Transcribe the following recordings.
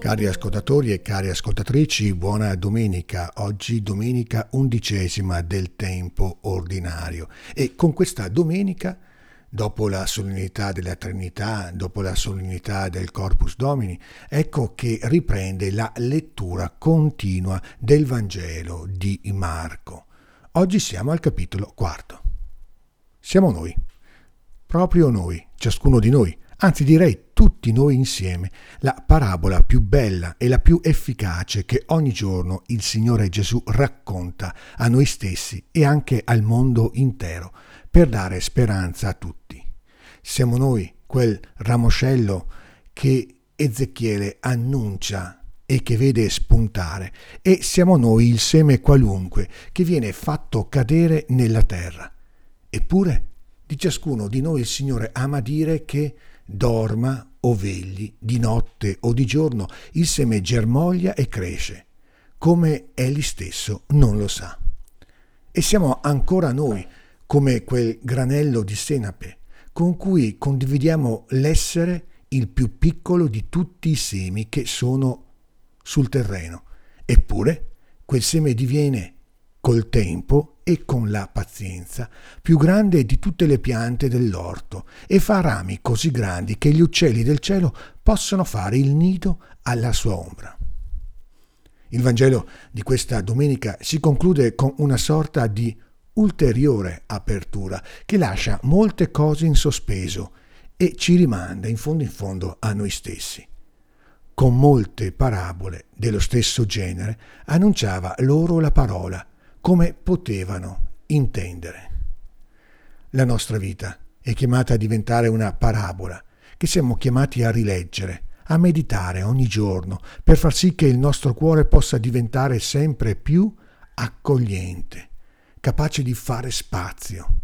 Cari ascoltatori e cari ascoltatrici, buona domenica. Oggi domenica undicesima del tempo ordinario e con questa domenica, dopo la solennità della Trinità, dopo la solennità del Corpus Domini, ecco che riprende la lettura continua del Vangelo di Marco. Oggi siamo al capitolo quarto. Siamo noi, proprio noi, ciascuno di noi, anzi direi tutti noi insieme, la parabola più bella e la più efficace che ogni giorno il Signore Gesù racconta a noi stessi e anche al mondo intero, per dare speranza a tutti. Siamo noi quel ramoscello che Ezechiele annuncia e che vede spuntare, e siamo noi il seme qualunque che viene fatto cadere nella terra. Eppure di ciascuno di noi il Signore ama dire che dorma o vegli, di notte o di giorno, il seme germoglia e cresce, come egli stesso non lo sa. E siamo ancora noi, come quel granello di senape, con cui condividiamo l'essere il più piccolo di tutti i semi che sono sul terreno. Eppure quel seme diviene col tempo e con la pazienza più grande di tutte le piante dell'orto e fa rami così grandi che gli uccelli del cielo possono fare il nido alla sua ombra. Il Vangelo di questa domenica si conclude con una sorta di ulteriore apertura che lascia molte cose in sospeso e ci rimanda in fondo in fondo a noi stessi. Con molte parabole dello stesso genere annunciava loro la parola come potevano intendere. La nostra vita è chiamata a diventare una parabola che siamo chiamati a rileggere, a meditare ogni giorno per far sì che il nostro cuore possa diventare sempre più accogliente, capace di fare spazio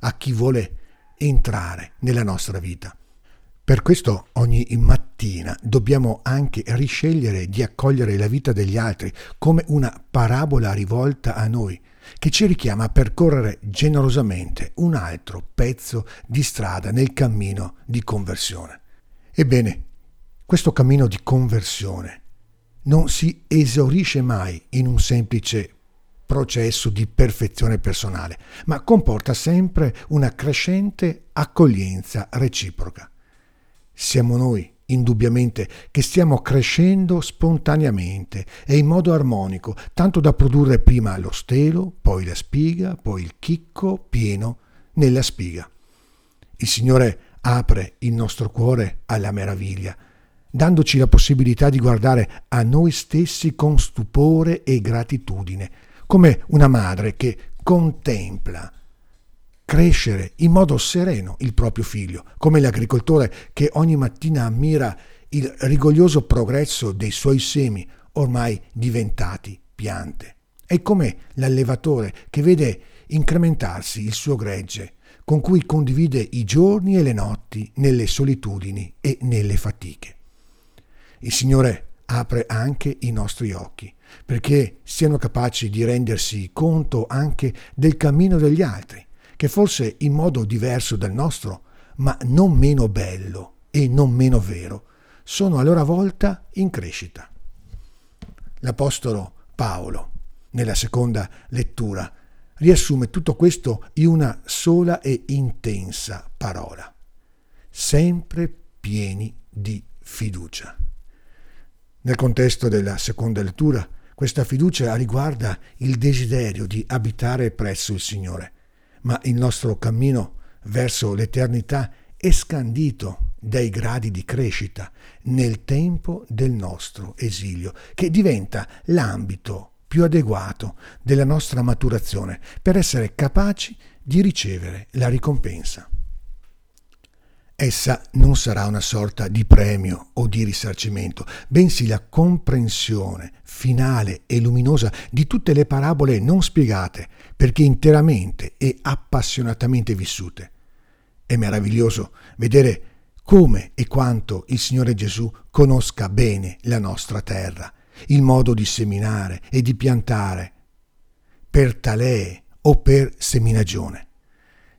a chi vuole entrare nella nostra vita. Per questo ogni mattina dobbiamo anche riscegliere di accogliere la vita degli altri come una parabola rivolta a noi, che ci richiama a percorrere generosamente un altro pezzo di strada nel cammino di conversione. Ebbene, questo cammino di conversione non si esaurisce mai in un semplice processo di perfezione personale, ma comporta sempre una crescente accoglienza reciproca siamo noi, indubbiamente, che stiamo crescendo spontaneamente e in modo armonico, tanto da produrre prima lo stelo, poi la spiga, poi il chicco pieno nella spiga. Il Signore apre il nostro cuore alla meraviglia, dandoci la possibilità di guardare a noi stessi con stupore e gratitudine, come una madre che contempla crescere in modo sereno il proprio figlio, come l'agricoltore che ogni mattina ammira il rigoglioso progresso dei suoi semi ormai diventati piante. È come l'allevatore che vede incrementarsi il suo gregge, con cui condivide i giorni e le notti nelle solitudini e nelle fatiche. Il Signore apre anche i nostri occhi, perché siano capaci di rendersi conto anche del cammino degli altri, che forse in modo diverso dal nostro, ma non meno bello e non meno vero, sono a loro volta in crescita. L'Apostolo Paolo, nella seconda lettura, riassume tutto questo in una sola e intensa parola. Sempre pieni di fiducia. Nel contesto della seconda lettura, questa fiducia riguarda il desiderio di abitare presso il Signore, ma il nostro cammino verso l'eternità è scandito dai gradi di crescita nel tempo del nostro esilio, che diventa l'ambito più adeguato della nostra maturazione per essere capaci di ricevere la ricompensa. Essa non sarà una sorta di premio o di risarcimento, bensì la comprensione finale e luminosa di tutte le parabole non spiegate, perché interamente e appassionatamente vissute. È meraviglioso vedere come e quanto il Signore Gesù conosca bene la nostra terra, il modo di seminare e di piantare, per talee o per seminagione.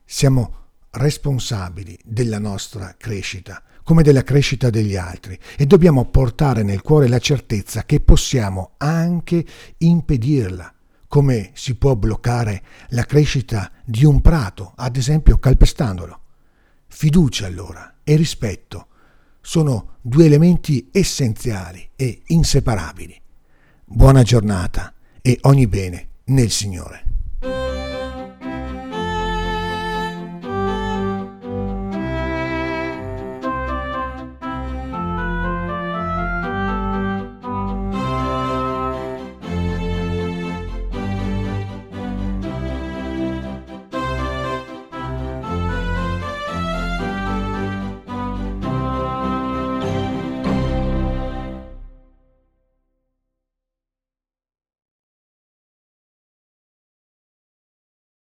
Siamo responsabili della nostra crescita, come della crescita degli altri e dobbiamo portare nel cuore la certezza che possiamo anche impedirla, come si può bloccare la crescita di un prato, ad esempio calpestandolo. Fiducia allora e rispetto sono due elementi essenziali e inseparabili. Buona giornata e ogni bene nel Signore.